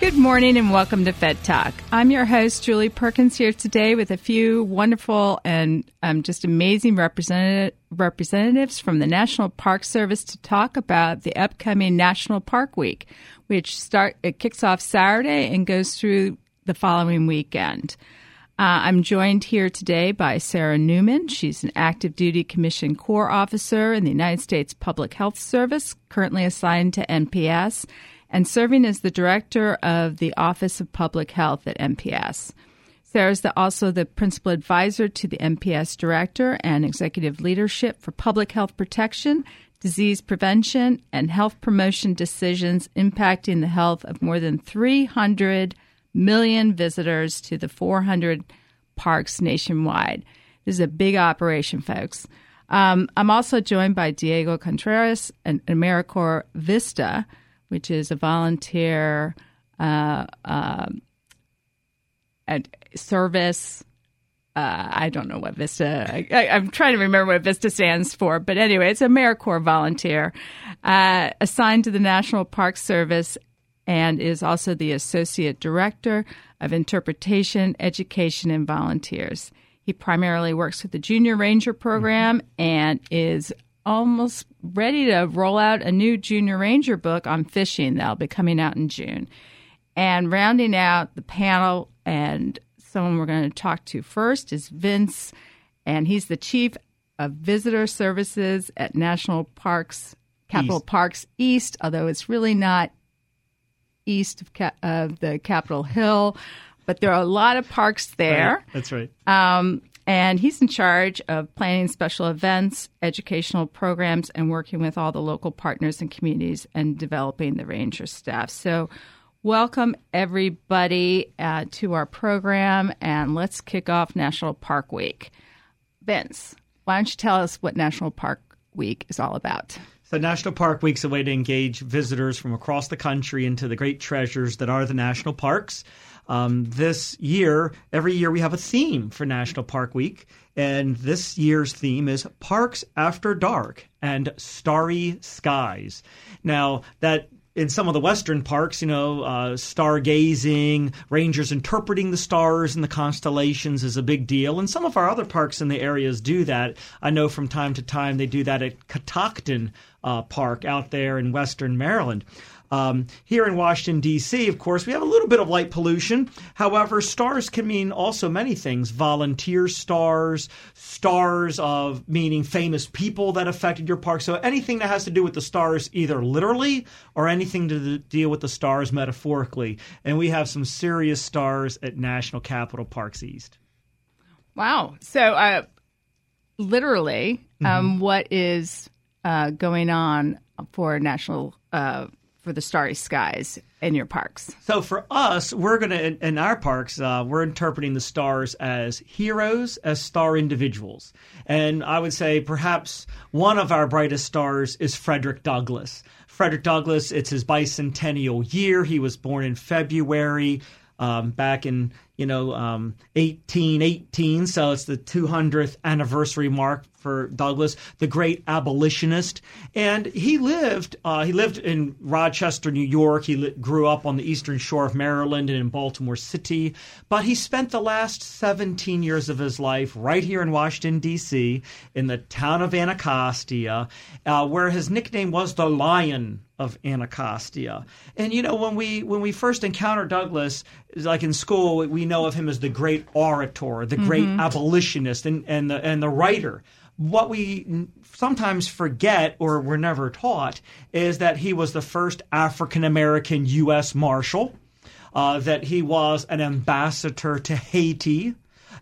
Good morning and welcome to Fed Talk. I'm your host, Julie Perkins, here today with a few wonderful and um, just amazing representative, representatives from the National Park Service to talk about the upcoming National Park Week, which start it kicks off Saturday and goes through the following weekend. Uh, I'm joined here today by Sarah Newman. She's an active duty commission corps officer in the United States Public Health Service, currently assigned to NPS and serving as the director of the Office of Public Health at NPS. Sarah is the, also the principal advisor to the NPS director and executive leadership for public health protection, disease prevention, and health promotion decisions impacting the health of more than 300 million visitors to the 400 parks nationwide. This is a big operation, folks. Um, I'm also joined by Diego Contreras and AmeriCorps Vista, which is a volunteer uh, uh, service. Uh, I don't know what Vista. I, am trying to remember what Vista stands for, but anyway, it's a AmeriCorps volunteer uh, assigned to the National Park Service and is also the associate director of interpretation, education, and volunteers. He primarily works with the Junior Ranger program and is almost ready to roll out a new Junior Ranger book on fishing that'll be coming out in June. And rounding out the panel, and someone we're going to talk to first is Vince, and he's the chief of visitor services at National Parks, Capitol East. Parks East, although it's really not east of, Ca- of the Capitol Hill. But there are a lot of parks there. Right. That's right. Um, and he's in charge of planning special events, educational programs, and working with all the local partners and communities and developing the ranger staff. So, welcome everybody uh, to our program, and let's kick off National Park Week. Vince, why don't you tell us what National Park Week is all about? So, National Park Week's a way to engage visitors from across the country into the great treasures that are the national parks. Um, this year, every year we have a theme for National Park Week, and this year's theme is Parks After Dark and Starry Skies. Now, that in some of the western parks, you know, uh, stargazing, rangers interpreting the stars and the constellations is a big deal. And some of our other parks in the areas do that. I know from time to time they do that at Catoctin uh, Park out there in western Maryland. Um, here in Washington, D.C., of course, we have a little bit of light pollution. However, stars can mean also many things volunteer stars, stars of meaning famous people that affected your park. So anything that has to do with the stars, either literally or anything to deal with the stars metaphorically. And we have some serious stars at National Capital Parks East. Wow. So, uh, literally, um, mm-hmm. what is uh, going on for National uh, for the starry skies in your parks? So for us, we're going to in our parks, uh, we're interpreting the stars as heroes, as star individuals, and I would say perhaps one of our brightest stars is Frederick Douglass. Frederick Douglass, it's his bicentennial year. He was born in February um, back in you know um, 1818, so it's the 200th anniversary mark for Douglass, the great abolitionist, and he lived uh, he lived in Rochester, New York. He li- grew up on the eastern shore of Maryland and in Baltimore City, but he spent the last 17 years of his life right here in Washington D.C. in the town of Anacostia, uh, where his nickname was the Lion of Anacostia. And you know, when we when we first encounter Douglass, like in school, we know of him as the great orator, the great mm-hmm. abolitionist, and and the and the writer. What we sometimes forget or were never taught is that he was the first African American U.S. Marshal. uh, that he was an ambassador to Haiti,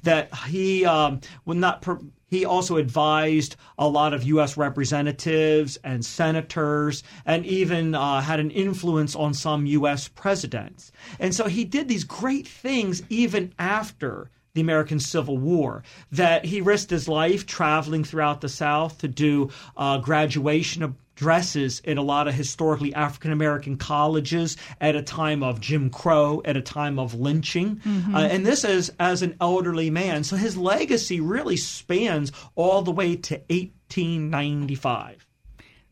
that he um, would not. Per- he also advised a lot of U.S. representatives and senators, and even uh, had an influence on some U.S. presidents. And so he did these great things even after the American Civil War. That he risked his life traveling throughout the South to do uh, graduation addresses in a lot of historically African American colleges at a time of Jim Crow, at a time of lynching. Mm-hmm. Uh, and this is as an elderly man. So his legacy really spans all the way to 1895.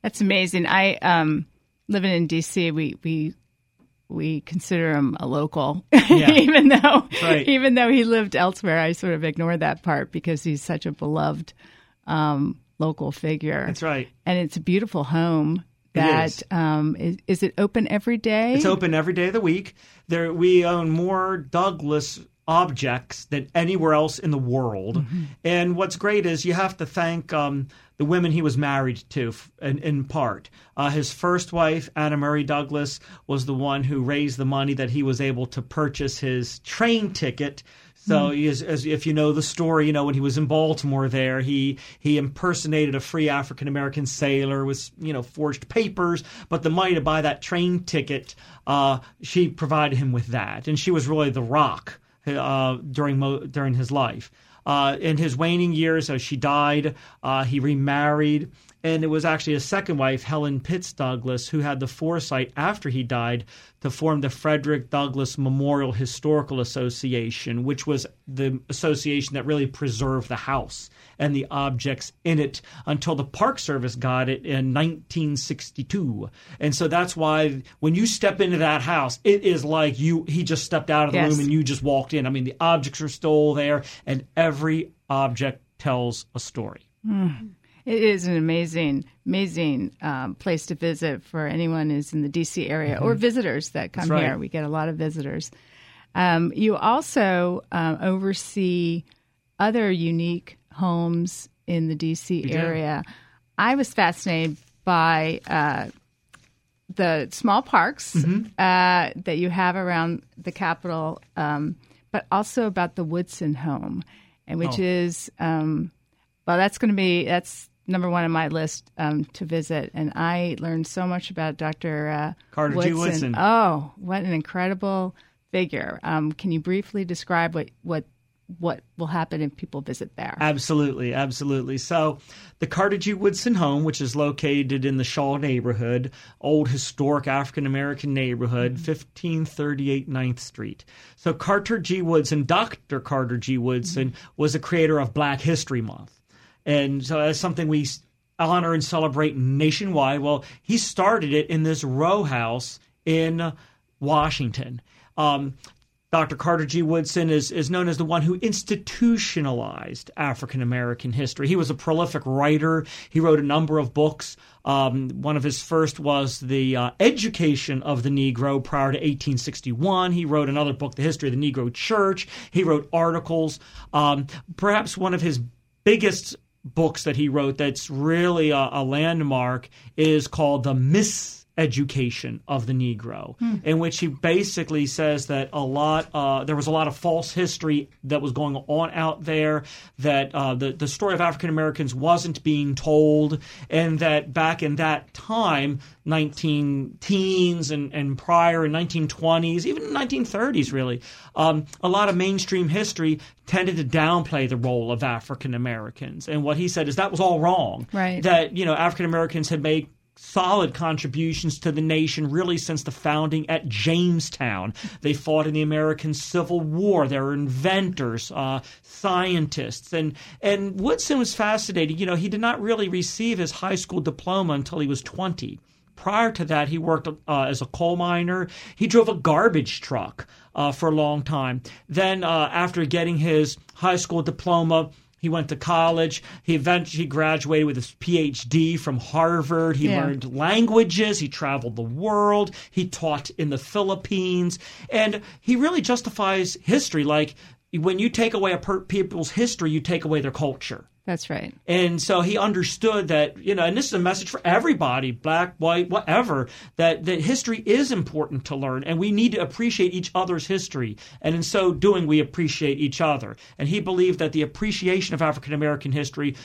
That's amazing. I um, living in DC, we we we consider him a local, yeah. even though right. even though he lived elsewhere. I sort of ignore that part because he's such a beloved um, local figure. That's right, and it's a beautiful home. That is. Um, is, is it open every day? It's open every day of the week. There, we own more Douglass objects than anywhere else in the world. Mm-hmm. And what's great is you have to thank um, the women he was married to in, in part. Uh, his first wife, Anna Murray Douglass, was the one who raised the money that he was able to purchase his train ticket. So, mm. as, as, if you know the story, you know when he was in Baltimore, there he he impersonated a free African American sailor with you know forged papers, but the money to buy that train ticket, uh, she provided him with that, and she was really the rock uh, during mo- during his life. Uh, in his waning years, as she died, uh, he remarried, and it was actually his second wife, Helen Pitts Douglass, who had the foresight after he died to form the Frederick Douglass Memorial Historical Association, which was the association that really preserved the house and the objects in it until the Park Service got it in 1962. And so that's why when you step into that house, it is like you he just stepped out of the yes. room and you just walked in. I mean, the objects are still there, and every object tells a story. Mm. It is an amazing, amazing um, place to visit for anyone who's in the DC area mm-hmm. or visitors that come right. here. We get a lot of visitors. Um, you also um, oversee other unique homes in the DC area. I was fascinated by uh, the small parks mm-hmm. uh, that you have around the Capitol, um, but also about the Woodson home, and which oh. is um, well, that's going to be that's number one on my list um, to visit. And I learned so much about Dr. Uh, Carter Woodson. G. Woodson. Oh, what an incredible figure! Um, can you briefly describe what what what will happen if people visit there. Absolutely, absolutely. So, the Carter G. Woodson home, which is located in the Shaw neighborhood, old historic African American neighborhood, mm-hmm. 1538 9th Street. So, Carter G. Woodson, Dr. Carter G. Woodson, mm-hmm. was a creator of Black History Month. And so that's something we honor and celebrate nationwide. Well, he started it in this row house in Washington. Um, Dr. Carter G. Woodson is, is known as the one who institutionalized African American history. He was a prolific writer. He wrote a number of books. Um, one of his first was The uh, Education of the Negro prior to 1861. He wrote another book, The History of the Negro Church. He wrote articles. Um, perhaps one of his biggest books that he wrote that's really a, a landmark is called The Miss education of the Negro, hmm. in which he basically says that a lot uh, there was a lot of false history that was going on out there, that uh, the the story of African Americans wasn't being told, and that back in that time, 19 teens and, and prior in 1920s, even 1930s, really, um, a lot of mainstream history tended to downplay the role of African Americans, and what he said is that was all wrong. Right. That you know African Americans had made solid contributions to the nation really since the founding at Jamestown. They fought in the American Civil War. They were inventors, uh, scientists, and and Woodson was fascinating. You know, he did not really receive his high school diploma until he was twenty. Prior to that, he worked uh, as a coal miner. He drove a garbage truck uh, for a long time. Then, uh, after getting his high school diploma, he went to college. He eventually graduated with his PhD from Harvard. He yeah. learned languages. He traveled the world. He taught in the Philippines. And he really justifies history like when you take away a per- people's history, you take away their culture. That's right. And so he understood that, you know, and this is a message for everybody, black, white, whatever, that, that history is important to learn and we need to appreciate each other's history. And in so doing, we appreciate each other. And he believed that the appreciation of African American history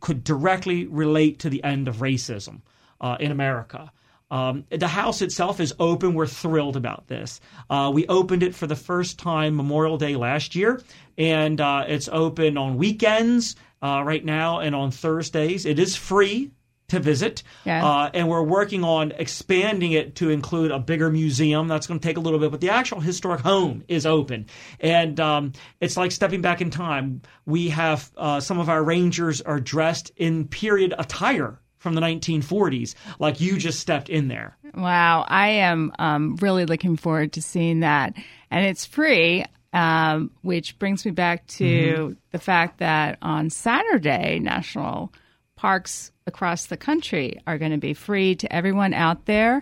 could directly relate to the end of racism uh, in America. Um, the house itself is open. We're thrilled about this. Uh, we opened it for the first time Memorial Day last year, and uh, it's open on weekends uh, right now and on Thursdays. It is free to visit. Yeah. Uh, and we're working on expanding it to include a bigger museum. That's going to take a little bit, but the actual historic home is open. And um, it's like stepping back in time. We have uh, some of our rangers are dressed in period attire from the 1940s, like you just stepped in there. Wow, I am um, really looking forward to seeing that, and it's free. Um, which brings me back to mm-hmm. the fact that on Saturday, national parks across the country are going to be free to everyone out there,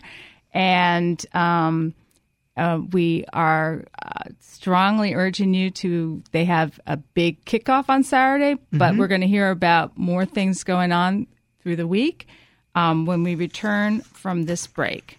and um, uh, we are uh, strongly urging you to. They have a big kickoff on Saturday, but mm-hmm. we're going to hear about more things going on through the week um, when we return from this break.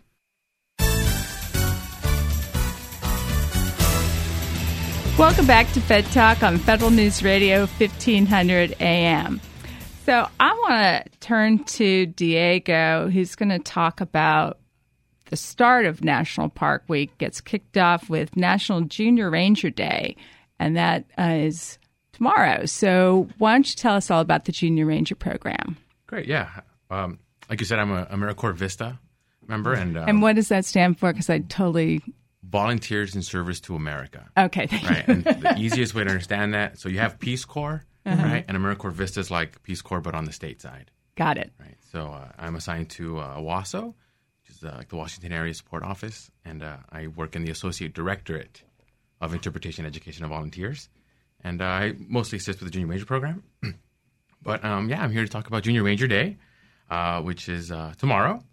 Welcome back to Fed Talk on Federal News Radio 1500 AM. So I want to turn to Diego, who's going to talk about the start of National Park Week. Gets kicked off with National Junior Ranger Day, and that is tomorrow. So why don't you tell us all about the Junior Ranger program? Great, yeah. Um, like you said, I'm a AmeriCorps Vista member, and um, and what does that stand for? Because I totally volunteers in service to America. Okay. Right. And the easiest way to understand that, so you have Peace Corps, uh-huh. right? And AmeriCorps Vista is like Peace Corps, but on the state side. Got it. Right. So uh, I'm assigned to uh, WASO, which is uh, like the Washington Area Support Office, and uh, I work in the Associate Directorate of Interpretation, Education, of Volunteers. And uh, I mostly assist with the Junior Ranger program. but um, yeah, I'm here to talk about Junior Ranger Day, uh, which is tomorrow.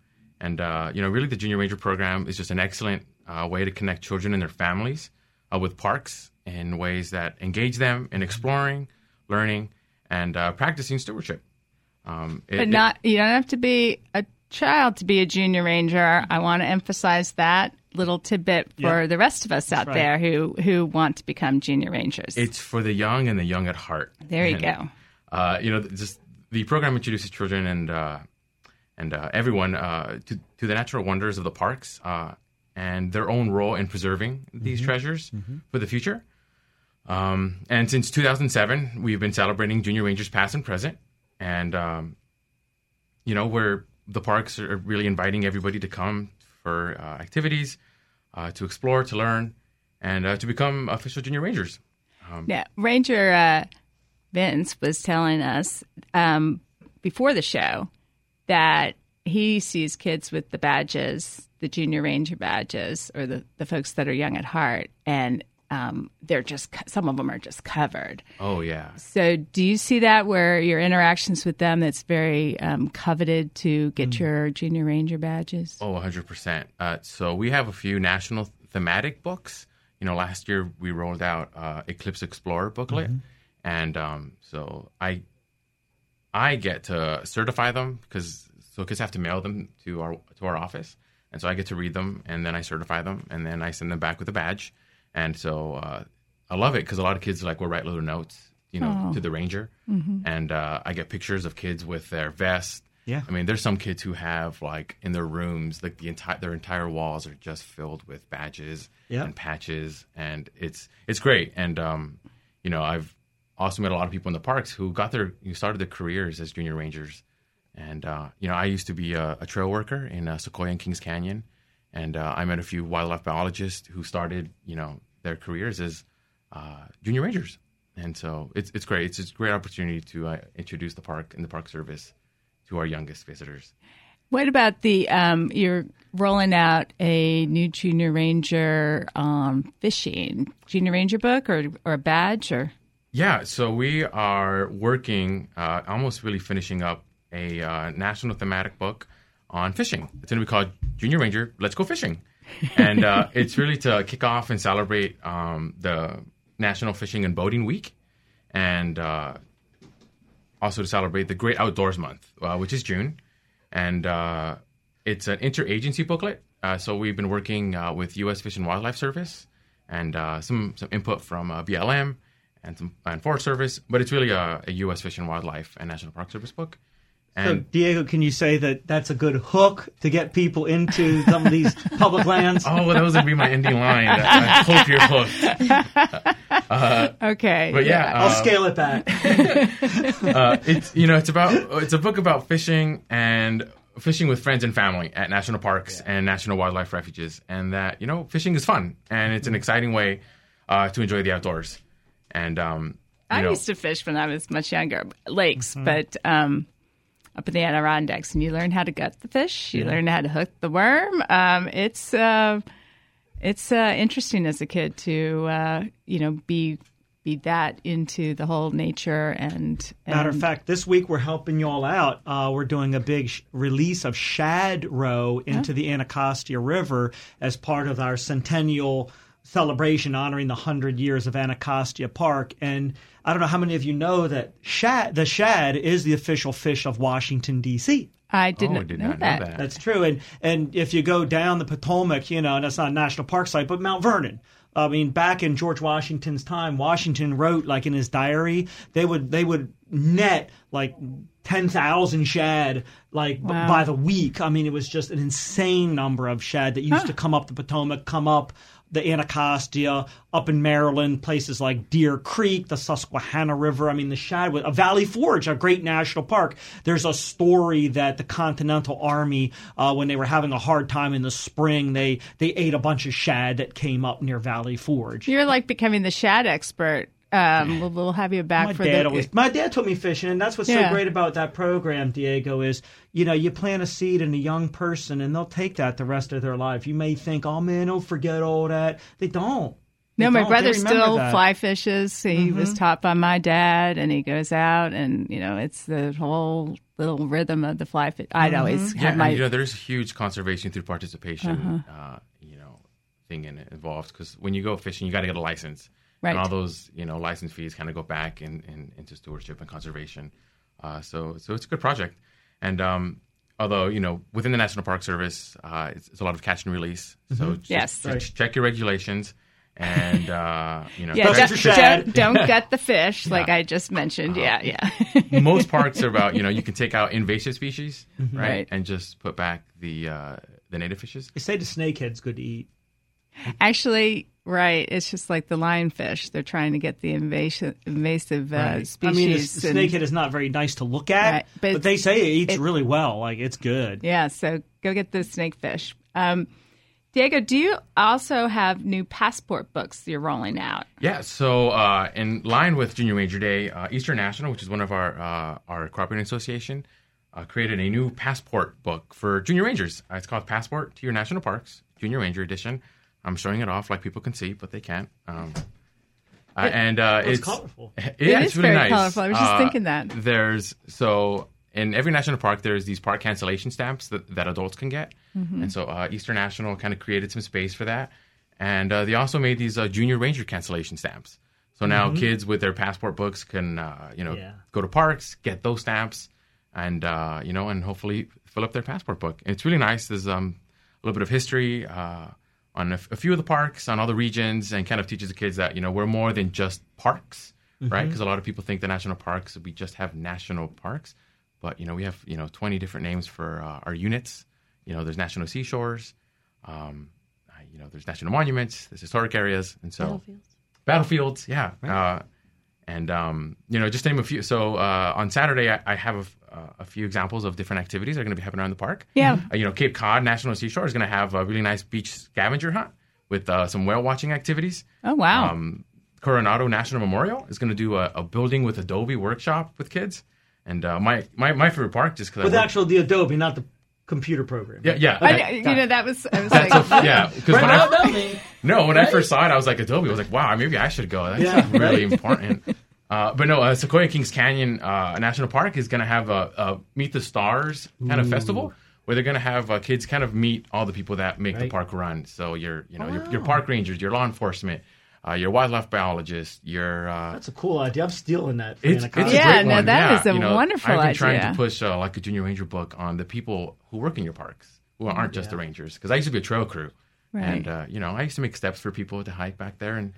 And, you know, really the Junior Ranger program is just an excellent a way to connect children and their families uh, with parks in ways that engage them in exploring, learning, and uh, practicing stewardship. Um, it, but not you don't have to be a child to be a junior ranger. I want to emphasize that little tidbit for the rest of us out right. there who who want to become junior rangers. It's for the young and the young at heart. There you and, go. Uh, you know, just the program introduces children and uh, and uh, everyone uh, to to the natural wonders of the parks uh, and their own role in preserving these mm-hmm. treasures mm-hmm. for the future. Um, and since 2007, we've been celebrating Junior Rangers past and present. And, um, you know, where the parks are really inviting everybody to come for uh, activities, uh, to explore, to learn, and uh, to become official Junior Rangers. Um, yeah, Ranger uh, Vince was telling us um, before the show that he sees kids with the badges the junior ranger badges or the, the folks that are young at heart and um, they're just some of them are just covered. Oh yeah. So do you see that where your interactions with them that's very um, coveted to get mm. your junior ranger badges? Oh 100% uh, so we have a few national thematic books. You know last year we rolled out uh, eclipse explorer booklet. Mm-hmm. and um, so i i get to certify them because so kids have to mail them to our to our office and so I get to read them, and then I certify them, and then I send them back with a badge. And so uh, I love it because a lot of kids like will write little notes, you know, oh. to the ranger, mm-hmm. and uh, I get pictures of kids with their vest. Yeah, I mean, there's some kids who have like in their rooms, like the entire their entire walls are just filled with badges yeah. and patches, and it's it's great. And um, you know, I've also met a lot of people in the parks who got their who started their careers as junior rangers and uh, you know, I used to be a, a trail worker in uh, Sequoia and Kings Canyon, and uh, I met a few wildlife biologists who started, you know, their careers as uh, junior rangers. and so it's it's great. It's a great opportunity to uh, introduce the park and the park service to our youngest visitors. What about the um, you're rolling out a new Junior Ranger um, fishing Junior Ranger book or or a badge or Yeah, so we are working, uh, almost really finishing up a uh, national thematic book on fishing. It's going to be called Junior Ranger Let's Go Fishing. And uh, it's really to kick off and celebrate um, the National Fishing and Boating Week and uh, also to celebrate the Great Outdoors Month, uh, which is June. And uh, it's an interagency booklet. Uh, so we've been working uh, with U.S. Fish and Wildlife Service and uh, some some input from uh, BLM and some and Forest Service. But it's really a, a U.S. Fish and Wildlife and National Park Service book. So, Diego, can you say that that's a good hook to get people into some of these public lands? oh, well, that was gonna be my ending line. I hope you're hooked. okay? But yeah, I'll uh, scale it back. uh, it's you know it's about it's a book about fishing and fishing with friends and family at national parks and national wildlife refuges, and that you know fishing is fun and it's an exciting way uh, to enjoy the outdoors. And um, you I know, used to fish when I was much younger, lakes, Mm-hmm. but um, up in the Adirondacks, and you learn how to gut the fish. You learn how to hook the worm. Um, it's uh, it's uh, interesting as a kid to uh, you know be be that into the whole nature and, and Matter of fact, this week we're helping you all out. Uh, we're doing a big sh- release of shad roe into the Anacostia River as part of our centennial celebration honoring the 100 years of Anacostia Park. And I don't know how many of you know that shad, the shad is the official fish of Washington, D.C. I did oh, not, I did know, not that. know that. That's true. And and if you go down the Potomac, you know, and that's not a national park site, but Mount Vernon. I mean, back in George Washington's time, Washington wrote like in his diary, they would they would net like ten thousand shad like b- by the week. I mean, it was just an insane number of shad that used to come up the Potomac, come up the Anacostia, up in Maryland, places like Deer Creek, the Susquehanna River. I mean, the shad, a Valley Forge, a great national park. There's a story that the Continental Army, uh, when they were having a hard time in the spring, they they ate a bunch of shad that came up near Valley Forge. You're like becoming the shad expert. Um, we'll, we'll have you back my for dad the. always my dad took me fishing and that's what's Yeah. so great about that program diego is you know you plant a seed in a young person and they'll take that the rest of their life you may think oh man don't forget all that they don't They No, my don't. Brother still that. Mm-hmm. fly fishes. He was taught by my dad, and he goes out, and you know, it's the whole little rhythm of the fly fish. I'd Mm-hmm. always Yeah, have and, my you know, there's huge conservation through participation, uh, you know, thing in it involved because when you go fishing, you got to get a license, Right. and all those, you know, license fees kind of go back in, in, into stewardship and conservation. Uh, so, so it's a good project, and um, although you know, within the National Park Service, uh, it's, it's a lot of catch and release. So just, Yes. just Right. check your regulations, and uh, you know, yeah, Don't don't, get your shad. don't, don't gut the fish like I just mentioned. Yeah, Uh-huh. yeah. most parks are about you know you can take out invasive species right, Right. and just put back the uh, the native fishes. they say the snakehead's good to eat Actually, right. It's just like the lionfish. They're trying to get the invasive invasive uh, Right. species. I mean, the, the and- snakehead is not very nice to look at, Right, but, but they say it eats it- really well. Like it's good. Yeah, so go get the snakefish. Um, Diego, do you also have new passport books you're rolling out? Yeah, so uh, in line with Junior Ranger Day, uh, Eastern National, which is one of our uh, our cooperating association, uh, created a new passport book for junior rangers. Uh, it's called Passport to Your National Parks, Junior Ranger Edition. I'm showing it off like people can see, but they can't. Um, uh, and uh, it's it's colorful. Yeah, It it's is really very nice. colorful. I was just Uh, thinking that. There's so in every national park, there's these park cancellation stamps that, that adults can get, Mm-hmm. and so uh, Eastern National kind of created some space for that, and uh, they also made these uh, junior ranger cancellation stamps. So now kids with their passport books can uh, you know Yeah. go to parks, get those stamps, and uh, you know and hopefully fill up their passport book. And it's really nice. There's um, a little bit of history. On a, f- a few of the parks, on all the regions, and kind of teaches the kids that you know we're more than just parks, right? Because a lot of people think the national parks we just have national parks, but you know we have you know 20 different names for uh, our units. You know, there's national seashores, um, uh, you know, there's national monuments, there's historic areas, and so battlefields, yeah. Uh, and um, you know, just to name a few. So uh, on Saturday, I, I have a, f- uh, a few examples of different activities that are going to be happening around the park. Yeah. Uh, you know, Cape Cod National Seashore is going to have a really nice beach scavenger hunt with uh, some whale watching activities. Oh wow! Um, Coronado National Memorial is going to do a, a building with Adobe workshop with kids. And uh, my, my my favorite park just because With actual the Adobe, not the computer program. yeah yeah I, you know, that was, I was like, a- yeah because when I, Adobe. No, when I first saw it, I was like Adobe. I was like, wow, maybe I should go. That's Yeah, really important. Uh, but no, uh, Sequoia Kings Canyon uh, National Park is going to have a, a Meet the Stars kind of festival where they're going to have uh, kids kind of meet all the people that make the park run. So your, you know, your, your park rangers, your law enforcement, uh, your wildlife biologist, your uh, That's a cool idea. I'm stealing that. It's, it's a Yeah, great no, one. that yeah, is a you know, wonderful I've been trying idea. to push uh, like a junior ranger book on the people who work in your parks who aren't just the rangers. Because I used to be a trail crew, Right. and uh, you know I used to make steps for people to hike back there, and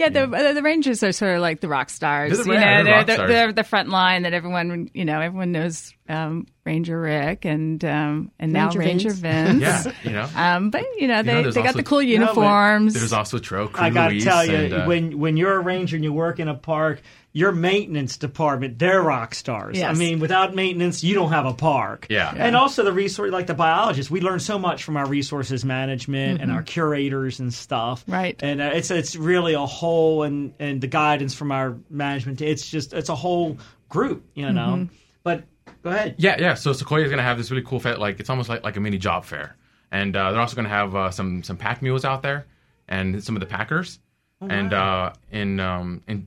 Yeah, the the the Rangers are sort of like the rock stars. They're the- you know, they're they're they're the front line that everyone you know everyone knows um, Ranger Rick and um, and now Ranger Ranger Vince. Vince. yeah, you know. Um, but you know they, know, they got also- the cool but uniforms. There's also trail crew. I gotta Luis, tell you, and, uh, when when you're a ranger and you work in a park, your maintenance department, they're rock stars. Yes. I mean, without maintenance, you don't have a park. Yeah. And also the resource, like the biologists, we learn so much from our resources management and our curators and stuff. Mm-hmm. Right. And uh, it's it's really a whole and and the guidance from our management. It's just it's a whole group, you know. Mm-hmm. But go ahead. yeah, yeah. So Sequoia is gonna have this really cool fair. Like it's almost like like a mini job fair, and uh, they're also gonna have uh, some some pack mules out there, and some of the packers, Oh, and uh, in um in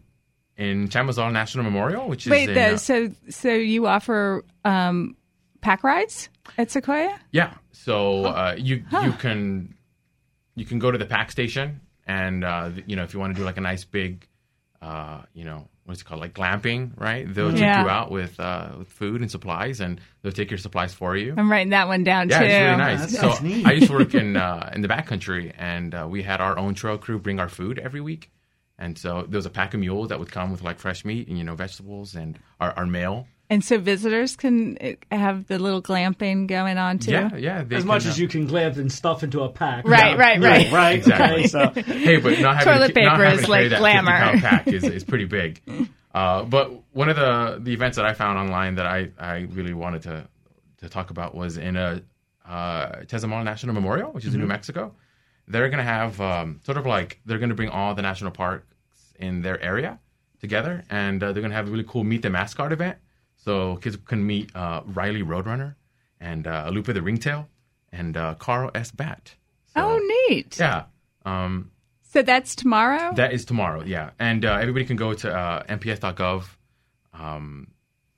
in Chamizal National Memorial, which is Wait, uh, so so you offer um, pack rides at Sequoia? Yeah. So uh, you you can you can go to the pack station, and uh, you know if you want to do like a nice big, uh, you know what's it called like glamping, right? They'll take you out with uh, with food and supplies, and they'll take your supplies for you. I'm writing that one down Yeah, too. it's really nice. That's- so that's neat. I used to work in uh, in the backcountry, and uh, we had our own trail crew bring our food every week. And so there was a pack of mules that would come with like fresh meat and you know vegetables and our, our mail. And so visitors can uh, have the little glamping going on too. Yeah, yeah. As much uh, as you can glamp and stuff into a pack. Right, Yeah. right, Yeah, right. right. Exactly. Okay, so hey, but not having Toilet to, not paper having is to like that glamour. pack is, is pretty big. Uh, but one of the the events that I found online that I, I really wanted to to talk about was in a uh, Tezamal National Memorial, which is Mm-hmm. in New Mexico. They're going to have um, sort of like they're going to bring all the national parks in their area together, and uh, they're going to have a really cool Meet the Mascot event. So kids can meet uh, Riley Roadrunner and uh, Lupe the Ringtail and uh, Carl S. Bat. So, Oh, neat. yeah. Um, So that's tomorrow. that is tomorrow, yeah. And uh, everybody can go to uh, nps.gov um,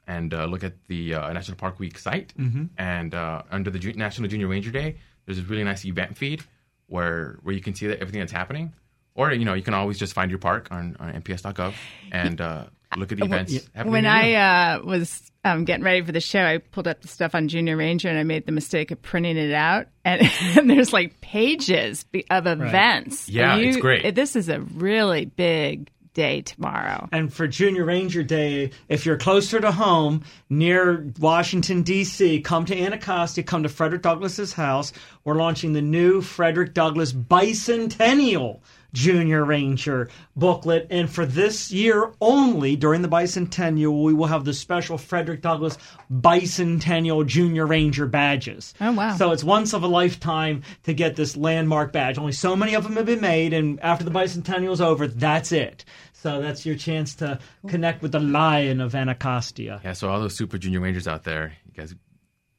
and uh, look at the uh, National Park Week site. Mm-hmm. And uh, under the Ju- National Junior Ranger Day, there's a really nice event feed where where you can see that everything that's happening. Or you know, you can always just find your park on, on nps.gov and uh, look at the events. happening when I uh, was um, getting ready for the show, I pulled up the stuff on Junior Ranger and I made the mistake of printing it out. And, and there's like pages of events. Yeah, You- it's great. This is a really big day tomorrow. And for Junior Ranger Day, if you're closer to home, near Washington, D.C., come to Anacostia, come to Frederick Douglass's house. We're launching the new Frederick Douglass Bicentennial Junior Ranger booklet. And for this year only, during the Bicentennial, we will have the special Frederick Douglass Bicentennial Junior Ranger badges. Oh, wow. So it's once of a lifetime to get this landmark badge. Only so many of them have been made, and after the bicentennial is over, that's it. So that's your chance to connect with the lion of Anacostia. yeah, so all those super junior rangers out there, you guys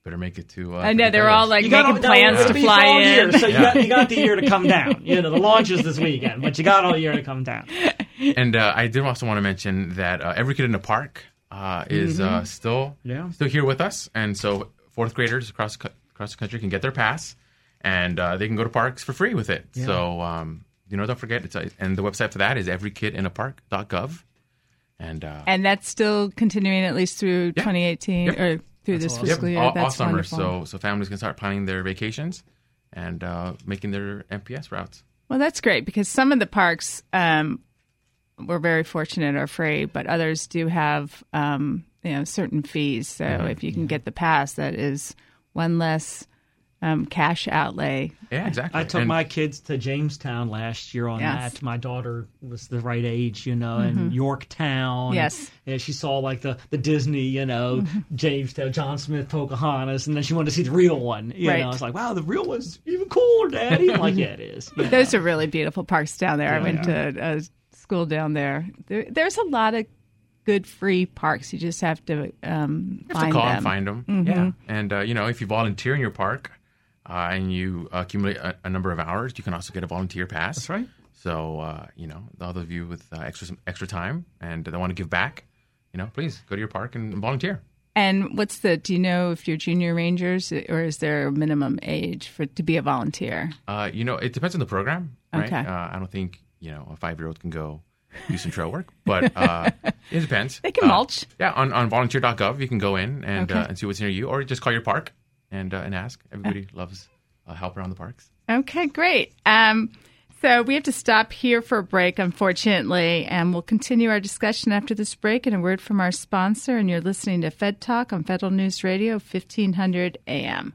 better make it to. Uh, I know they're all like You got making plans it'll to fly all in. Year, so you, got, you got the year to come down. You know, the launch is this weekend, but you got all year to come down. And uh, I did also want to mention that uh, every kid in the park uh, is uh, still Yeah. still here with us, and so fourth graders across across the country can get their pass, and uh, they can go to parks for free with it. So um, you know, don't forget it's uh, and the website for that is everykidinapark.gov, and uh, And that's still continuing at least through 2018 Yep. or through this awesome. fiscal year. all, all summer, wonderful. so so families can start planning their vacations and uh, making their NPS routes. Well, that's great because some of the parks um, we're very fortunate are free, but others do have um, you know certain fees. So Mm-hmm. if you can get the pass, that is one less um, cash outlay. Yeah, exactly. I took And- my kids to Jamestown last year on Yes. that. My daughter was the right age, you know, and Yorktown. Yes. And she saw like the, the Disney, you know, Jamestown, John Smith, Pocahontas, and then she wanted to see the real one. You Right. know, I was like, wow, the real one's even cooler, Daddy. I'm like, yeah, it is. you know. Those are really beautiful parks down there. I went to a school down there. there. There's a lot of good free parks. You just have to um, You have find to call them. and find them. Mm-hmm. Yeah. And, uh, you know, if you volunteer in your park uh, and you accumulate a, a number of hours, you can also get a volunteer pass. That's right. So, uh, you know, all of you with uh, extra extra time and they want to give back, you know, please go to your park and volunteer. And what's the? Do you know if you're junior rangers, or is there a minimum age for to be a volunteer? Uh, you know, it depends on the program, right? Okay. Uh, I don't think you know a five year old can go do some trail work, but uh, it depends. They can Uh, mulch. Yeah, on, on volunteer.gov you can go in and Okay. uh, and see what's near you, or just call your park and uh, and ask. Everybody loves uh, help around the parks. Okay, great. Um, so we have to stop here for a break, unfortunately, and we'll continue our discussion after this break and a word from our sponsor. And you're listening to Fed Talk on Federal News Radio, 1500 AM.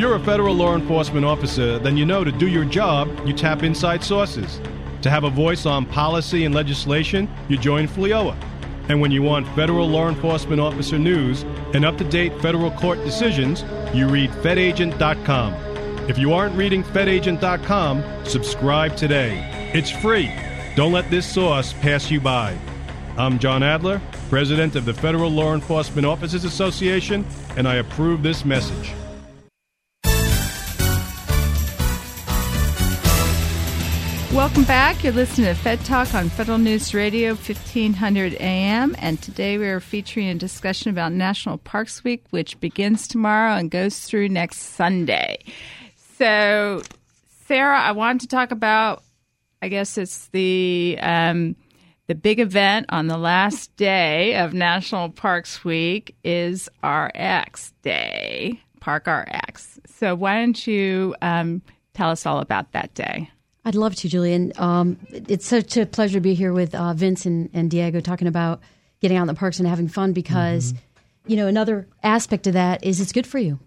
you're a federal law enforcement officer, then you know to do your job, you tap inside sources. To have a voice on policy and legislation, you join FLEOA. And when you want federal law enforcement officer news and up to date federal court decisions, you read FedAgent.com. If you aren't reading FedAgent.com, subscribe today. It's free. Don't let this source pass you by. I'm John Adler, President of the Federal Law Enforcement Officers Association, and I approve this message. Welcome back. You're listening to Fed Talk on Federal News Radio, 1500 AM. And today we are featuring a discussion about National Parks Week, which begins tomorrow and goes through next Sunday. So, Sarah, I wanted to talk about, I guess it's the. Um, the big event on the last day of National Parks Week is RX Day, Park RX. So, why don't you um, tell us all about that day? I'd love to, Julian. Um, it's such a pleasure to be here with uh, Vince and, and Diego talking about getting out in the parks and having fun because, you know, another aspect of that is it's good for you.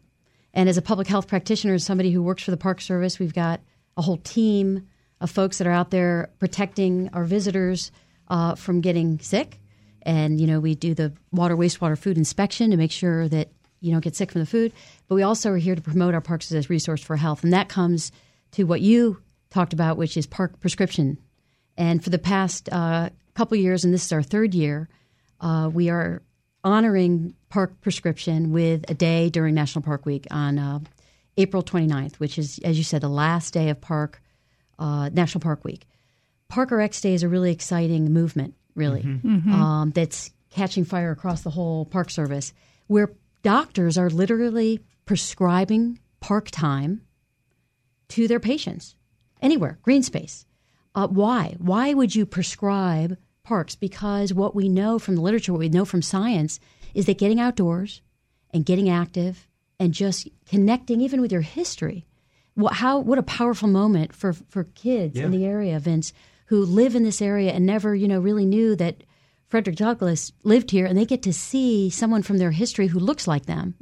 And as a public health practitioner, as somebody who works for the Park Service, we've got a whole team of folks that are out there protecting our visitors uh, from getting sick. And, you know, we do the water, wastewater, food inspection to make sure that you don't get sick from the food. But we also are here to promote our parks as a resource for health. And that comes to what you talked about, which is park prescription. And for the past uh, couple years, and this is our third year, uh, we are honoring park prescription with a day during National Park Week on uh, April 29th, which is, as you said, the last day of Park uh, National Park Week. Park RX Day is a really exciting movement, really, Um, that's catching fire across the whole Park Service, where doctors are literally prescribing park time to their patients anywhere, green space. Uh, why? Why would you prescribe parks? Because what we know from the literature, what we know from science, is that getting outdoors and getting active and just connecting, even with your history, what, how, what a powerful moment for, for kids in the area, Vince, who live in this area and never, you know, really knew that Frederick Douglass lived here, and they get to see someone from their history who looks like them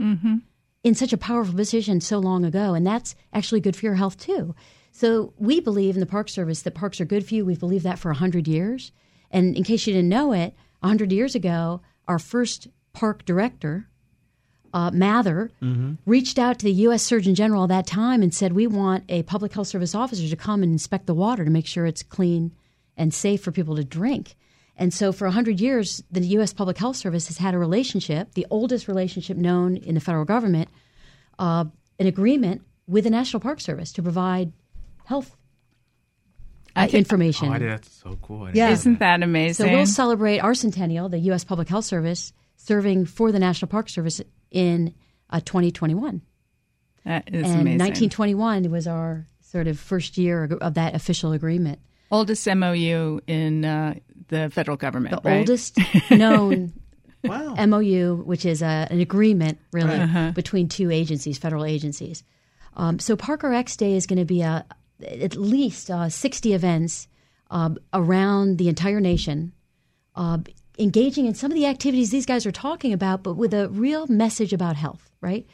in such a powerful position so long ago, and that's actually good for your health too. So we believe in the Park Service that parks are good for you. We've believed that for hundred years. And in case you didn't know it, hundred years ago, our first park director, uh, Mather, reached out to the U.S. Surgeon General at that time and said, "We want a public health service officer to come and inspect the water to make sure it's clean and safe for people to drink." And so, for 100 years, the U.S. Public Health Service has had a relationship, the oldest relationship known in the federal government, uh, an agreement with the National Park Service to provide health uh, information. Oh, I did. That's so cool. I Yeah. Isn't that. that amazing? So we'll celebrate our centennial, the U.S. Public Health Service, serving for the National Park Service in uh, 2021. that is and amazing. 1921 was our sort of first year of that official agreement. Oldest MOU in uh, the federal government, The right? oldest known Wow. MOU, which is a, an agreement really Uh-huh. between two agencies, federal agencies. Um, so Park RX Day is going to be a, at least uh, 60 events uh, around the entire nation, uh, engaging in some of the activities these guys are talking about, but with a real message about health, right?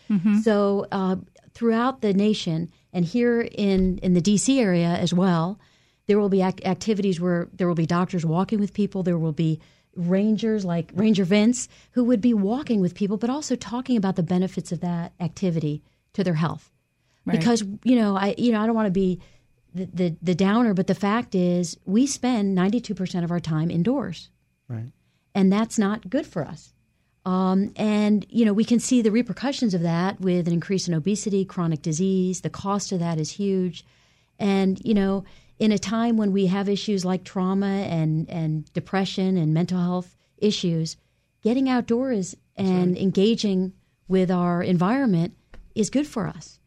So uh, throughout the nation and here in, in the DC area as well, there will be ac- activities where there will be doctors walking with people. There will be rangers like Ranger Vince who would be walking with people, but also talking about the benefits of that activity to their health. Right. Because you know, I you know I don't want to be the, the the downer, but the fact is we spend ninety two percent of our time indoors, Right. and that's not good for us. Um, and you know we can see the repercussions of that with an increase in obesity, chronic disease. The cost of that is huge, and you know in a time when we have issues like trauma and and depression and mental health issues, getting outdoors and engaging with our environment is good for us.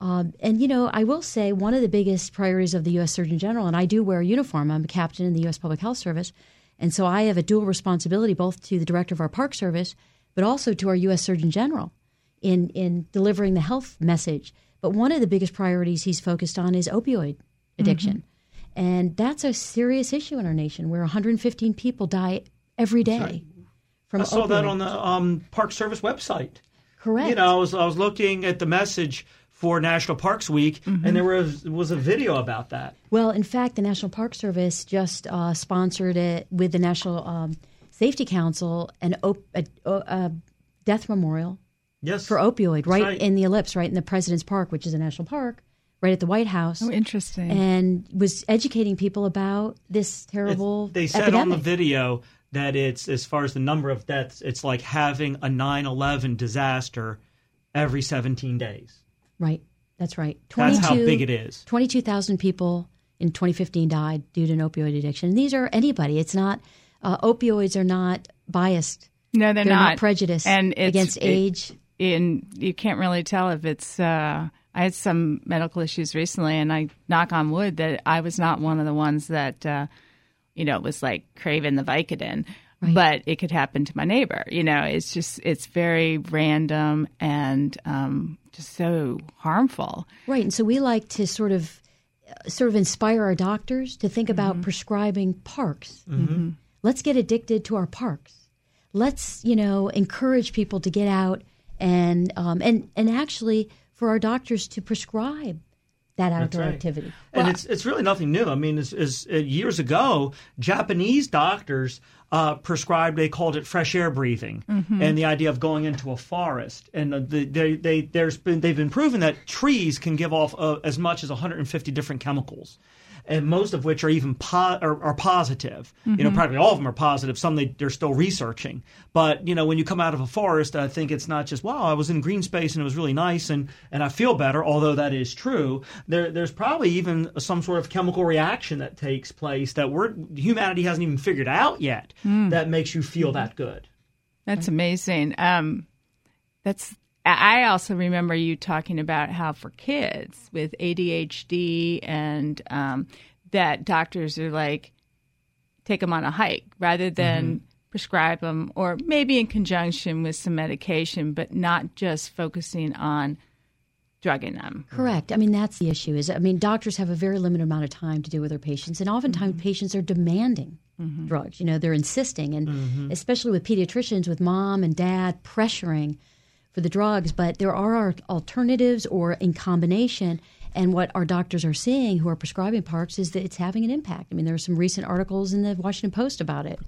Um, and you know, I will say one of the biggest priorities of the U.S. Surgeon General, and I do wear a uniform. I'm a captain in the U.S. Public Health Service, and so I have a dual responsibility both to the director of our Park Service, but also to our U.S. Surgeon General in in delivering the health message. But one of the biggest priorities he's focused on is opioid addiction, and that's a serious issue in our nation, where 115 people die every day from I saw that on the um, Park Service website. correct. You know, I was I was looking at the message for National Parks Week, Mm-hmm. and there was was a video about that. Well, in fact, the National Park Service just uh, sponsored it with the National um, Safety Council an op- a, a death memorial Yes, for opioid right, right. in the ellipse, right in the President's Park, which is a national park, right at the White House, Oh, interesting. and was educating people about this terrible It's- they said epidemic. on the video that it's as far as the number of deaths, it's like having a 9/11 disaster every 17 days. Right, that's right. That's how big it is. 22,000 people in 2015 died due to an opioid addiction. And these are anybody. It's not, uh, opioids are not biased. no, they're, They're not, prejudiced and it's, against it- age. And you can't really tell if it's uh I had some medical issues recently and I knock on wood that I was not one of the ones that uh you know was like craving the Vicodin but it could happen to my neighbor you know it's just it's very random and um just so harmful. Right, and so we like to sort of, uh, sort of inspire our doctors to think about prescribing parks. Let's get addicted to our parks. Let's, you know, encourage people to get out and um, and and actually for our doctors to prescribe that outdoor right. activity. and it's it's really nothing new. I mean, it's, it's, uh, years ago, Japanese doctors uh, prescribed. They called it fresh air breathing, and the idea of going into a forest. And uh, the, they, they there's been they've been proven that trees can give off uh, as much as 150 different chemicals. And most of which are even po- are, are positive. You know, practically all of them are positive. Some they, they're still researching. But you know, when you come out of a forest, I think it's not just wow, I was in green space and it was really nice and, and I feel better. Although that is true, there there's probably even some sort of chemical reaction that takes place that we're humanity hasn't even figured out yet that makes you feel that good. That's amazing. Um, that's. I also remember you talking about how for kids with ADHD and um, that doctors are like take them on a hike rather than mm-hmm. prescribe them, or maybe in conjunction with some medication, but not just focusing on drugging them. Correct. I mean, that's the issue. Is I mean, doctors have a very limited amount of time to deal with their patients, and oftentimes mm-hmm. patients are demanding mm-hmm. drugs. You know, they're insisting, and especially with pediatricians, with mom and dad pressuring for the drugs. But there are alternatives, or in combination. And what our doctors are seeing, who are prescribing parks, is that it's having an impact. I mean, there are some recent articles in the Washington Post about it,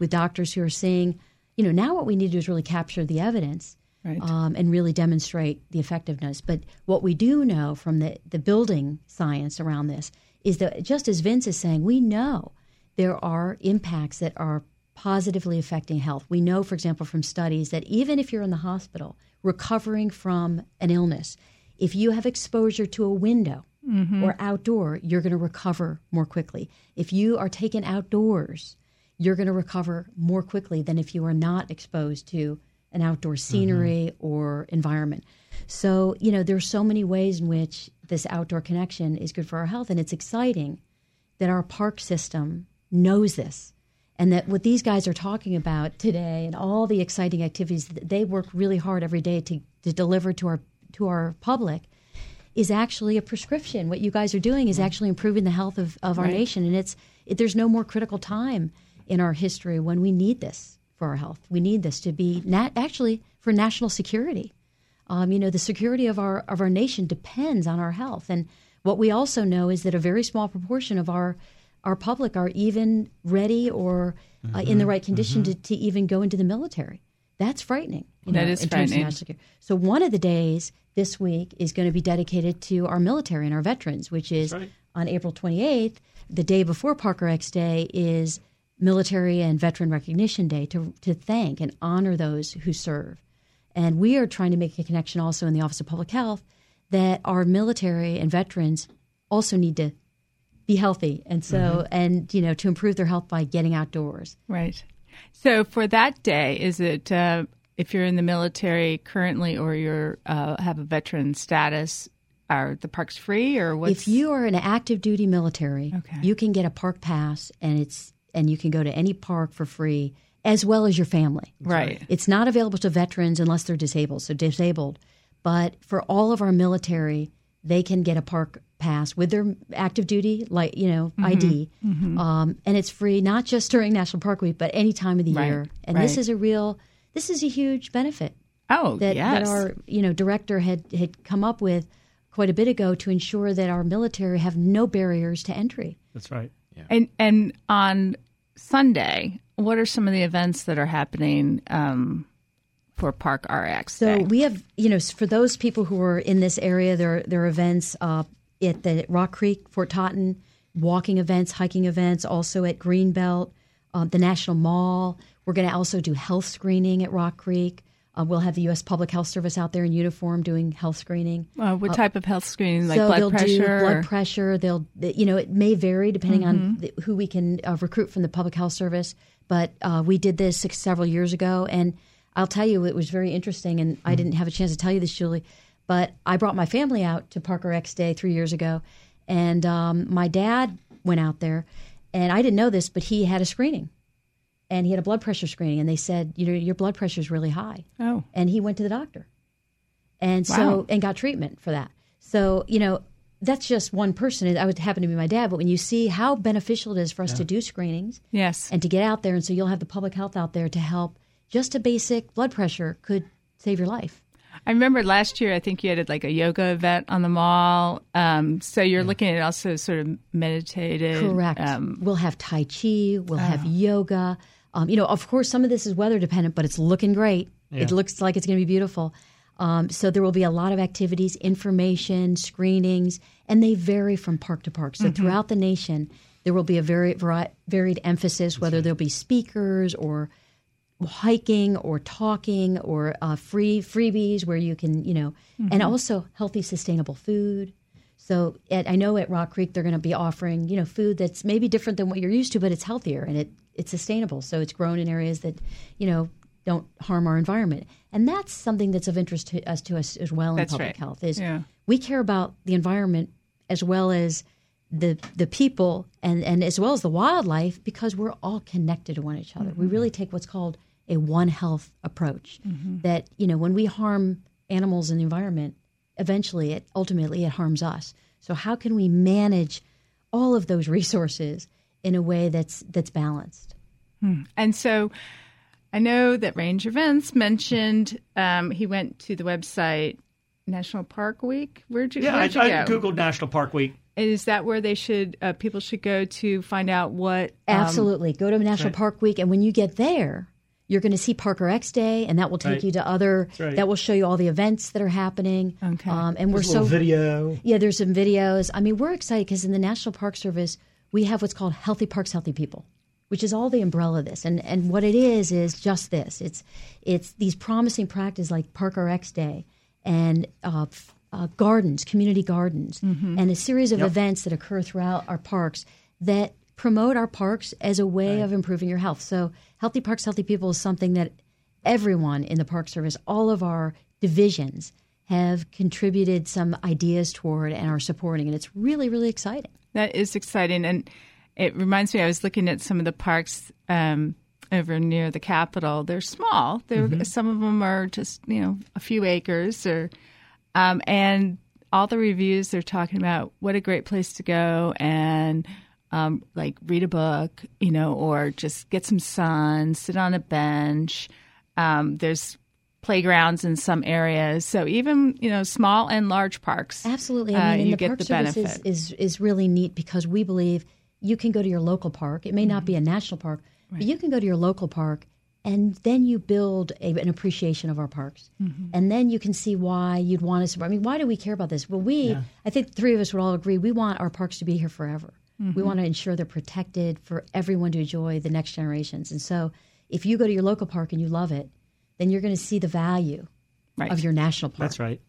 with doctors who are saying, you know, now what we need to do is really capture the evidence Right. um, and really demonstrate the effectiveness. But what we do know from the, the building science around this is that just as Vince is saying, we know there are impacts that are positively affecting health. We know, for example, from studies that even if you're in the hospital recovering from an illness, if you have exposure to a window mm-hmm. or outdoor, you're going to recover more quickly. If you are taken outdoors, you're going to recover more quickly than if you are not exposed to an outdoor mm-hmm. scenery or environment. So, you know, there are so many ways in which this outdoor connection is good for our health. And it's exciting that our park system knows this and that what these guys are talking about today and all the exciting activities that they work really hard every day to, to deliver to our to our public is actually a prescription. What you guys are doing is actually improving the health of, of our nation and it's it, there's no more critical time in our history when we need this for our health. We need this to be nat- actually for national security. Um, you know, the security of our of our nation depends on our health, and what we also know is that a very small proportion of our our public are even ready or uh, in the right condition to, to even go into the military. That's frightening. You That know, is terms of frightening. national security. So one of the days this week is going to be dedicated to our military and our veterans, which is right. on April 28th. The day before Park RX Day is Military and Veteran Recognition Day to to thank and honor those who serve. And we are trying to make a connection also in the Office of Public Health that our military and veterans also need to be healthy and so and you know to improve their health by getting outdoors. Right. So for that day, is it uh, if you're in the military currently or you're uh, have a veteran status, are the parks free or what's If you are an active duty military, Okay. you can get a park pass and it's and you can go to any park for free as well as your family. right? It's not available to veterans unless they're disabled. So disabled, but for all of our military, they can get a park pass with their active duty, like you know, Mm-hmm. ID, Um, and it's free not just during National Park Week, but any time of the Right, year. And this is a real, this is a huge benefit Oh, that, yes. that our you know director had had come up with quite a bit ago to ensure that our military have no barriers to entry. That's right. Yeah. and and on Sunday, what are some of the events that are happening um, for Park RX? So Day? we have, you know, for those people who are in this area, there there are events uh, at the Rock Creek, Fort Totten, walking events, hiking events, also at Greenbelt, uh, the National Mall. We're going to also do health screening at Rock Creek. Uh, we'll have the U.S. Public Health Service out there in uniform doing health screening. uh, what type of health screening, like so blood they'll pressure? do blood pressure. They'll, you know, it may vary depending on the, who we can uh, recruit from the public health service. But uh, we did this six, several years ago, and I'll tell you, it was very interesting. And I didn't have a chance to tell you this, Julie, but I brought my family out to Park RX Day three years ago, and um, my dad went out there, and I didn't know this, but he had a screening, and he had a blood pressure screening, and they said, you know, your blood pressure is really high Oh, and he went to the doctor and so Wow. and got treatment for that so you know that's just one person i would happen to be my dad but when you see how beneficial it is for us to do screenings yes. and to get out there and so you'll have the public health out there to help just a basic blood pressure could save your life. I remember last year, I think you had like a yoga event on the mall. Um, so you're looking at also sort of meditated. correct. Um, we'll have tai chi we'll have yoga. Um, you know of course some of this is weather dependent but it's looking great. It looks like it's going to be beautiful. Um, so there will be a lot of activities information screenings and they vary from park to park. So throughout the nation there will be a very vari- varied emphasis whether there'll be speakers or hiking or talking or uh, free freebies where you can you know and also healthy sustainable food so at, i know at rock creek they're going to be offering you know food that's maybe different than what you're used to but it's healthier and it it's sustainable so it's grown in areas that you know don't harm our environment and that's something that's of interest to us to us as well in That's public right. health is Yeah. we care about the environment as well as the the people and and as well as the wildlife because we're all connected to one each other. We really take what's called a one health approach. That you know when we harm animals in the environment, eventually it ultimately it harms us. So how can we manage all of those resources in a way that's that's balanced? And so I know that Ranger Vince mentioned um, he went to the website National Park Week. Where'd you, Yeah, I, where'd you I go? googled National Park Week. Is that where they should uh, people should go to find out what? um, Absolutely. Go to National Park Week, and when you get there, you're going to see Park RX Day, and that will take Right. you to other. right. That will show you all the events that are happening. Okay. Um, and we're a so video. yeah. There's some videos. I mean, we're excited because in the National Park Service we have what's called Healthy Parks, Healthy People, which is all the umbrella of this. And and what it is is just this. It's it's these promising practices like Parker X Day and uh, f- uh, gardens, community gardens, and a series of events that occur throughout our parks that promote our parks as a way of improving your health. So, Healthy Parks, Healthy People is something that everyone in the Park Service, all of our divisions, have contributed some ideas toward and are supporting, and it's really, really exciting. That is exciting, and it reminds me. I was looking at some of the parks um, over near the Capitol. They're small. They're Mm-hmm. some of them are just you know a few acres, or um, and all the reviews they're talking about what a great place to go and um, like read a book, you know, or just get some sun, sit on a bench. Um, there's playgrounds in some areas, so even you know small and large parks. Absolutely, uh, I mean, and you the get Park the Service benefit. is, is is really neat because we believe you can go to your local park. It may not be Mm-hmm. a national park, but you can go to your local park, and then you build a, an appreciation of our parks, Mm-hmm. and then you can see why you'd want to support. I mean, why do we care about this? Well, we, I think, three of us would all agree we want our parks to be here forever. Mm-hmm. We want to ensure they're protected for everyone to enjoy the next generations. And so, if you go to your local park and you love it, then you're going to see the value Right. of your national park. That's right.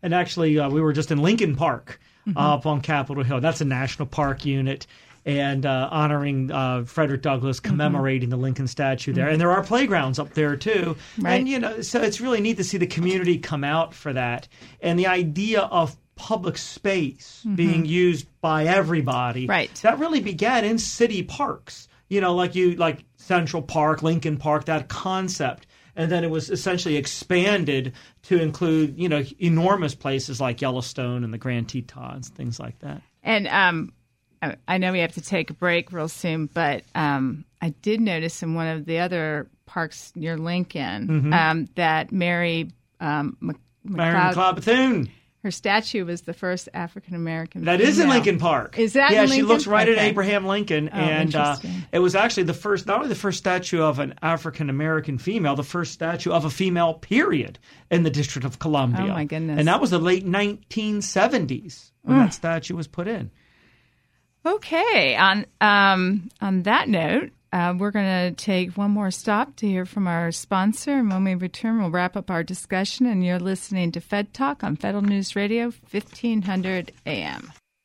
And actually, uh, we were just in Lincoln Park uh, up on Capitol Hill. That's a national park unit. And uh, honoring uh, Frederick Douglass, commemorating the Lincoln statue there, and there are playgrounds up there too. Right. And you know, so it's really neat to see the community come out for that, and the idea of public space being used by everybody. Right. That really began in city parks. You know, like you like Central Park, Lincoln Park, that concept. And then it was essentially expanded to include, you know, enormous places like Yellowstone and the Grand Tetons, things like that. And um, I- know we have to take a break real soon, but um, I did notice in one of the other parks near Lincoln Mm-hmm. um, that Mary um, Mc- Marion McLeod, Bethune. Her statue was the first African American. That is in. Lincoln Park. Is that Yeah, she looks right at Abraham Lincoln, Oh, and uh, it was actually the first, not only the first statue of an African American female, the first statue of a female, period, in the District of Columbia. Oh, my goodness. And that was the late 1970s when that statue was put in. Okay. On um, on that note, uh, we're going to take one more stop to hear from our sponsor, and when we return, we'll wrap up our discussion. And you're listening to Fed Talk on Federal News Radio, 1500 AM.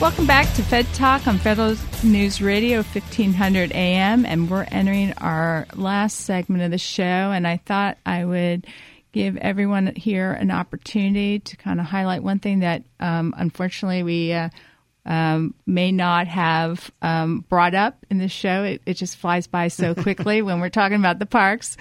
Welcome back to Fed Talk on Federal News Radio 1500 AM, and we're entering our last segment of the show. And I thought I would give everyone here an opportunity to kind of highlight one thing that um, unfortunately we uh, um, may not have um, brought up in the show. It, it just flies by so quickly when we're talking about the parks.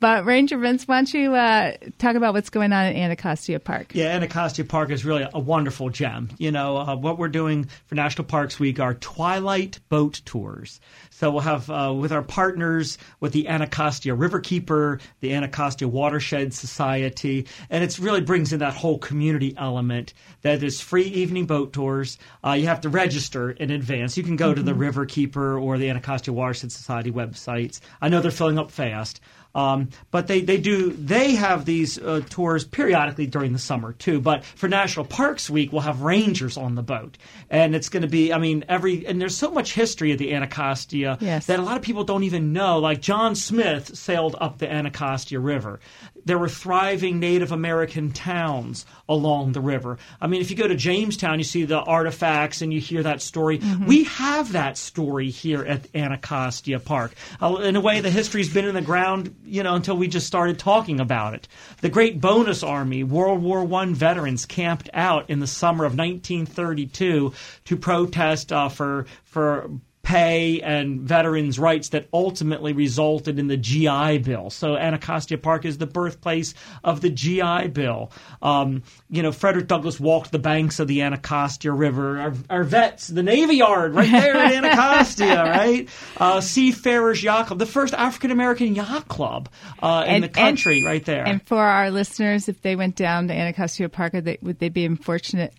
But Ranger Vince, why don't you uh, talk about what's going on at Anacostia Park? Yeah, Anacostia Park is really a wonderful gem. You know, uh, what we're doing for National Parks Week are twilight boat tours. So we'll have uh, with our partners with the Anacostia Riverkeeper, the Anacostia Watershed Society, and it really brings in that whole community element. That is free evening boat tours. Uh, you have to register in advance. You can go to the Riverkeeper or the Anacostia Watershed Society websites. I know they're filling up fast. Um, but they, they do they have these uh, tours periodically during the summer too. But for National Parks Week, we'll have rangers on the boat, and it's going to be I mean every and there's so much history of the Anacostia Yes. that a lot of people don't even know. Like John Smith sailed up the Anacostia River. There were thriving Native American towns along the river. I mean, if you go to Jamestown, you see the artifacts and you hear that story. We have that story here at Anacostia Park. Uh, in a way, the history's been in the ground, you know, until we just started talking about it. The Great Bonus Army, World War I veterans camped out in the summer of 1932 to protest uh, for for pay and veterans' rights that ultimately resulted in the GI Bill. So Anacostia Park is the birthplace of the GI Bill. Um, you know, Frederick Douglass walked the banks of the Anacostia River. Our, our vets, the Navy Yard, right there at Anacostia, right? Uh, Seafarers Yacht Club, the first African American yacht club uh, in And- the country, right there. And for our listeners, if they went down to Anacostia Park, would they, would they be fortunate?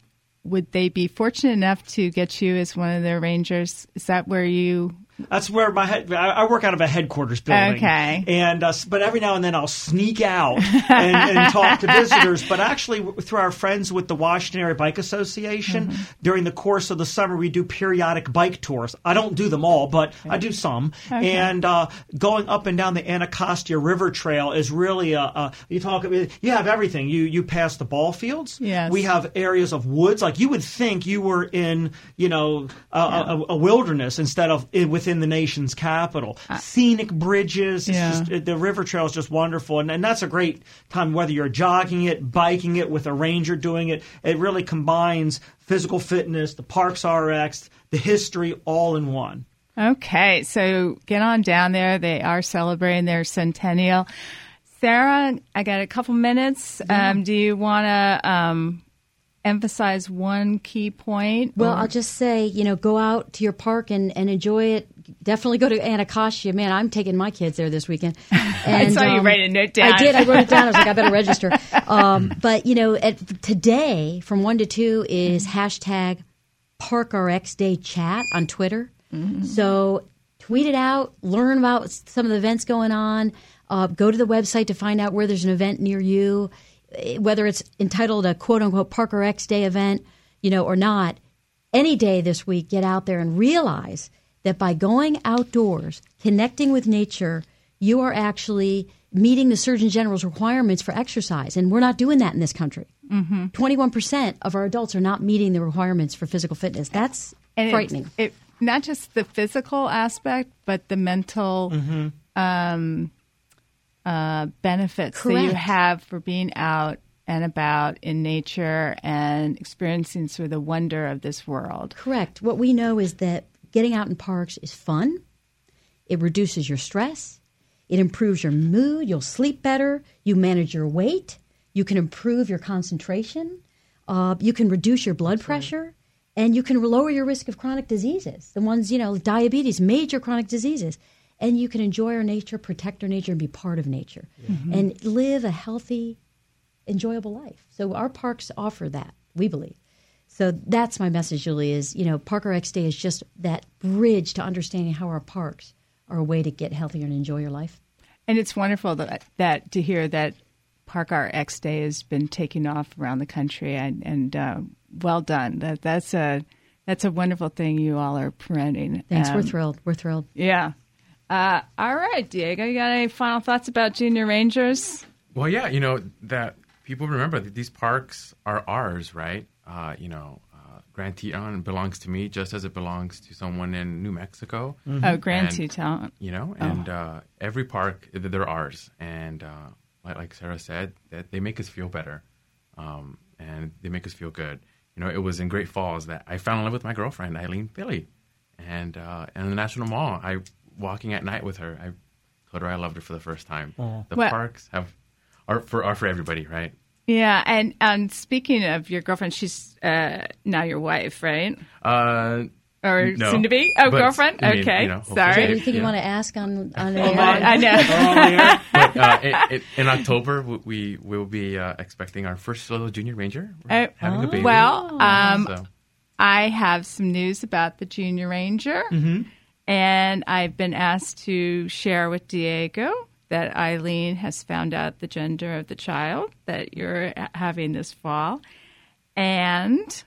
Would they be fortunate enough to get you as one of their rangers? Is that where you That's where my head. I work out of a headquarters building. Okay. And uh, but every now and then I'll sneak out and, and talk to visitors. But actually, through our friends with the Washington Area Bike Association, during the course of the summer, we do periodic bike tours. I don't do them all, but I do some. Okay. And uh, going up and down the Anacostia River Trail is really a, a you talk. You have everything. You you pass the ball fields. Yes. We have areas of woods. Like you would think you were in, you know, a, a, a wilderness instead of in, within the nation's capital. Scenic bridges. It's yeah. just, the river trail is just wonderful, and, and that's a great time. Whether you're jogging it, biking it, with a ranger doing it, it really combines physical fitness, the Parks RX, the history, all in one. Okay, so get on down there. They are celebrating their centennial. Sarah, I got a couple minutes. Um, do you want to um, emphasize one key point? Well, or- I'll just say, you know, go out to your park and, and enjoy it. Definitely go to Anacostia. Man, I'm taking my kids there this weekend. And, saw you write a note down. I did. I wrote it down. I was like, I better register. Um, but, you know, at, today from 1 to 2 is hashtag ParkRX Day Chat on Twitter. So tweet it out, learn about some of the events going on, uh, go to the website to find out where there's an event near you, eh, whether it's entitled a quote unquote Park RX Day event, you know, or not. Any day this week, get out there and realize that by going outdoors, connecting with nature, you are actually meeting the Surgeon General's requirements for exercise. And we're not doing that in this country. 21% of our adults are not meeting the requirements for physical fitness. That's And frightening. It, not just the physical aspect, but the mental um, uh, benefits that you have for being out and about in nature and experiencing sort of the wonder of this world. Correct. What we know is that getting out in parks is fun. It reduces your stress. It improves your mood. You'll sleep better. You manage your weight. You can improve your concentration. Uh, you can reduce your blood pressure. And you can lower your risk of chronic diseases, the ones, you know, diabetes, major chronic diseases. And you can enjoy our nature, protect our nature, and be part of nature. And live a healthy, enjoyable life. So our parks offer that, we believe. So that's my message, Julie, is, you know, Park RX Day is just that bridge to understanding how our parks are a way to get healthier and enjoy your life. And it's wonderful that, that to hear that Park RX Day has been taking off around the country, and, and uh, well done. That that's a that's a wonderful thing you all are promoting. Thanks. We're Um, thrilled. We're thrilled. Yeah. Uh, all right, Diego, you got any final thoughts about Junior Rangers? Well, yeah, you know that people remember that these parks are ours, right? Uh, you know, uh, Grand Teton belongs to me just as it belongs to someone in New Mexico. Oh, Grand And- Teton. You know, and uh, every park, they're ours, and uh, like, like Sarah said, that they make us feel better, um, and they make us feel good. You know, it was in Great Falls that I fell in love with my girlfriend Eileen Philly, and uh, in the National Mall, I walking at night with her, I told her I loved her for the first time. The Well- parks have are for are for everybody, right? Yeah, and and speaking of your girlfriend, she's uh, now your wife, right? Uh, Or No. soon to be? Oh, girlfriend? girlfrind. I mean, okay, you know, hopefully. sorry. Anything you want to ask on, on I, air? I know. but uh, it, it, in October, we- we will be uh, expecting our first little junior ranger. We're Oh, having a baby. Well, um, so. I have some news about the Junior Ranger, and I've been asked to share with Diego that Eileen has found out the gender of the child that you're having this fall, and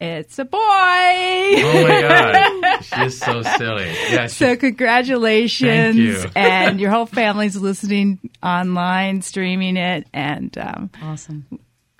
it's a boy. Oh my god, she's so silly. Yeah, she's, So congratulations, Thank you. and your whole family's listening online, streaming it, and um, Awesome.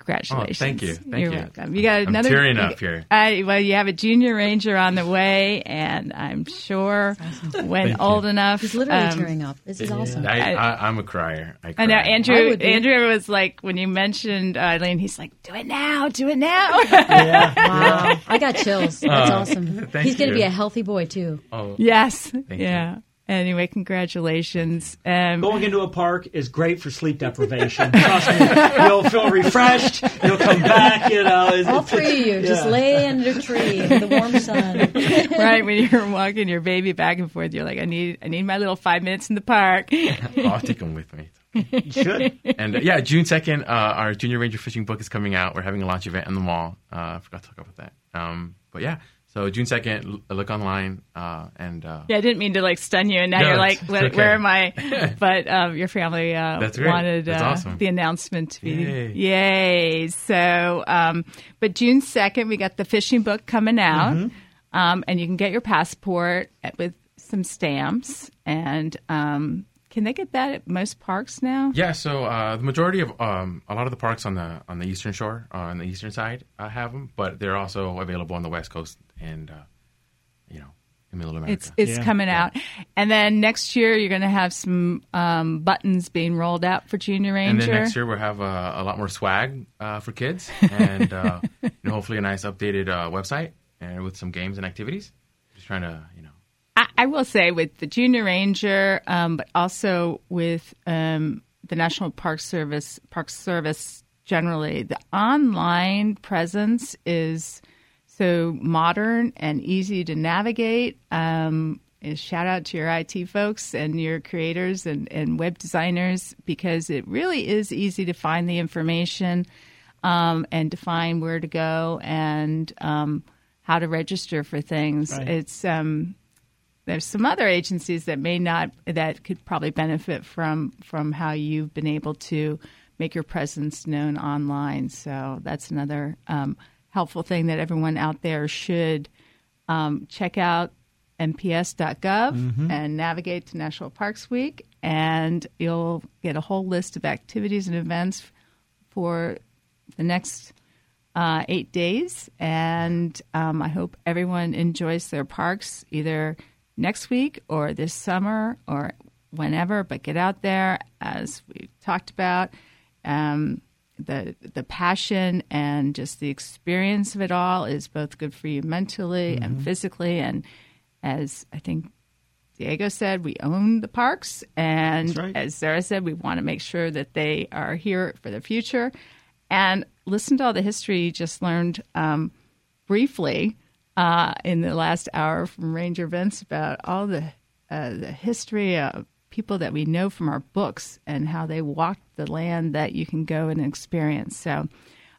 Congratulations. Oh, thank you. Thank You're you. welcome. You got I'm another. tearing you- up here. I, well, you have a junior ranger on the way, and I'm sure when Thank old you. enough, He's literally um, tearing up. This is awesome. I, I, I'm a crier. I, cry. I know Andrew. would be. Andrew was like when you mentioned uh, Eileen, he's like, "Do it now, do it now." Wow. I got chills. That's uh, awesome. thank He's going to be a healthy boy, too. Oh, yes, you. yeah. Anyway, congratulations. Um, Going into a park is great for sleep deprivation. Trust me, you'll feel refreshed. You'll come back. You know, It's- All three of you just lay under a tree in the warm sun. right when you're walking your baby back and forth, you're like, "I need, I need my little five minutes in the park." I'll take them with me. You should. And uh, yeah, June second, uh, our Junior Ranger fishing book is coming out. We're having a launch event in the mall. Uh, I forgot to talk about that. Um, but yeah, So June second, look online uh, and uh, Yeah, I didn't mean to like stun you, and now No, you're like, where, okay. where am I? But um, your family uh, That's wanted uh, awesome. the announcement to be Yay. yay. So, um, but June second, we got the fishing book coming out, Mm-hmm. um, and you can get your passport with some stamps. And um, can they get that at most parks now? Yeah, so uh, the majority of um, a lot of the parks on the on the eastern shore, uh, on the eastern side, uh, have them, but they're also available on the west coast and uh, you know in Middle America. It's it's Yeah. coming out, and then next year you're going to have some um, buttons being rolled out for Junior Ranger. and then next year we'll have uh, a lot more swag uh, for kids, and uh, you know, hopefully a nice updated uh, website and with some games and activities. Just trying to you know I, I will say with the Junior Ranger, um, but also with um, the National Park Service, Park Service generally, the online presence is so modern and easy to navigate. Um, shout out to your IT folks and your creators and, and web designers because it really is easy to find the information um, and to find where to go and um, how to register for things. Right. It's um, there's some other agencies that may not that could probably benefit from from how you've been able to make your presence known online. So that's another um, helpful thing that everyone out there should um, check out nps.gov and navigate to National Parks Week, and you'll get a whole list of activities and events for the next uh, eight days. And um, I hope everyone enjoys their parks either next week or this summer or whenever. But get out there, as we talked about. Um, the the passion and just the experience of it all is both good for you mentally and physically. And as I think Diego said, we own the parks, and right. as Sarah said, we want to make sure that they are here for the future. And listen to all the history you just learned um, briefly uh, in the last hour from Ranger Vince about all the uh, the history of people that we know from our books and how they walked the land that you can go and experience. So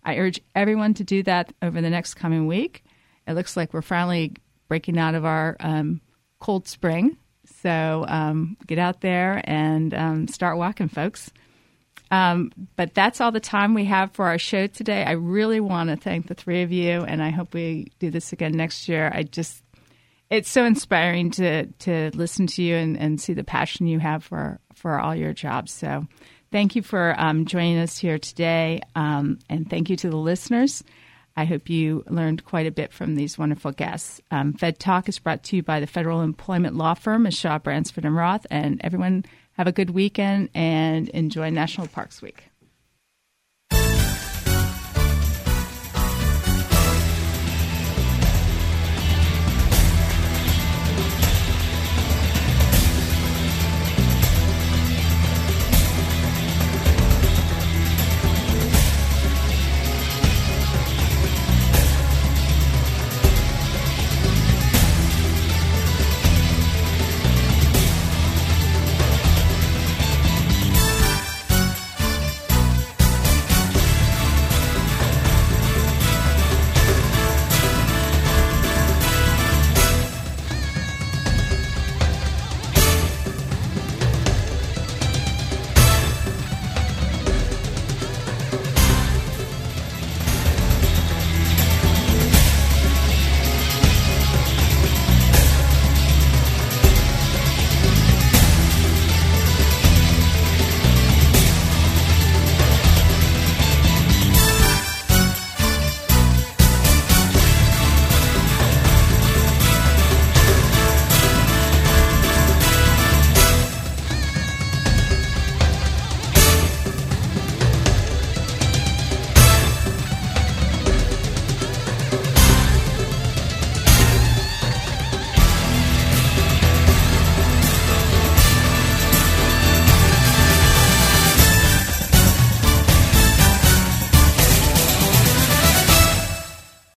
I urge everyone to do that over the next coming week. It looks like we're finally breaking out of our um, cold spring. So um, get out there and um, start walking, folks. Um, but that's all the time we have for our show today. I really want to thank the three of you, and I hope we do this again next year. I just, it's so inspiring to to listen to you and, and see the passion you have for for all your jobs. So, thank you for um, joining us here today, um, and thank you to the listeners. I hope you learned quite a bit from these wonderful guests. Um, Fed Talk is brought to you by the federal employment law firm Shaw, Bransford, and Roth. And everyone have a good weekend and enjoy National Parks Week.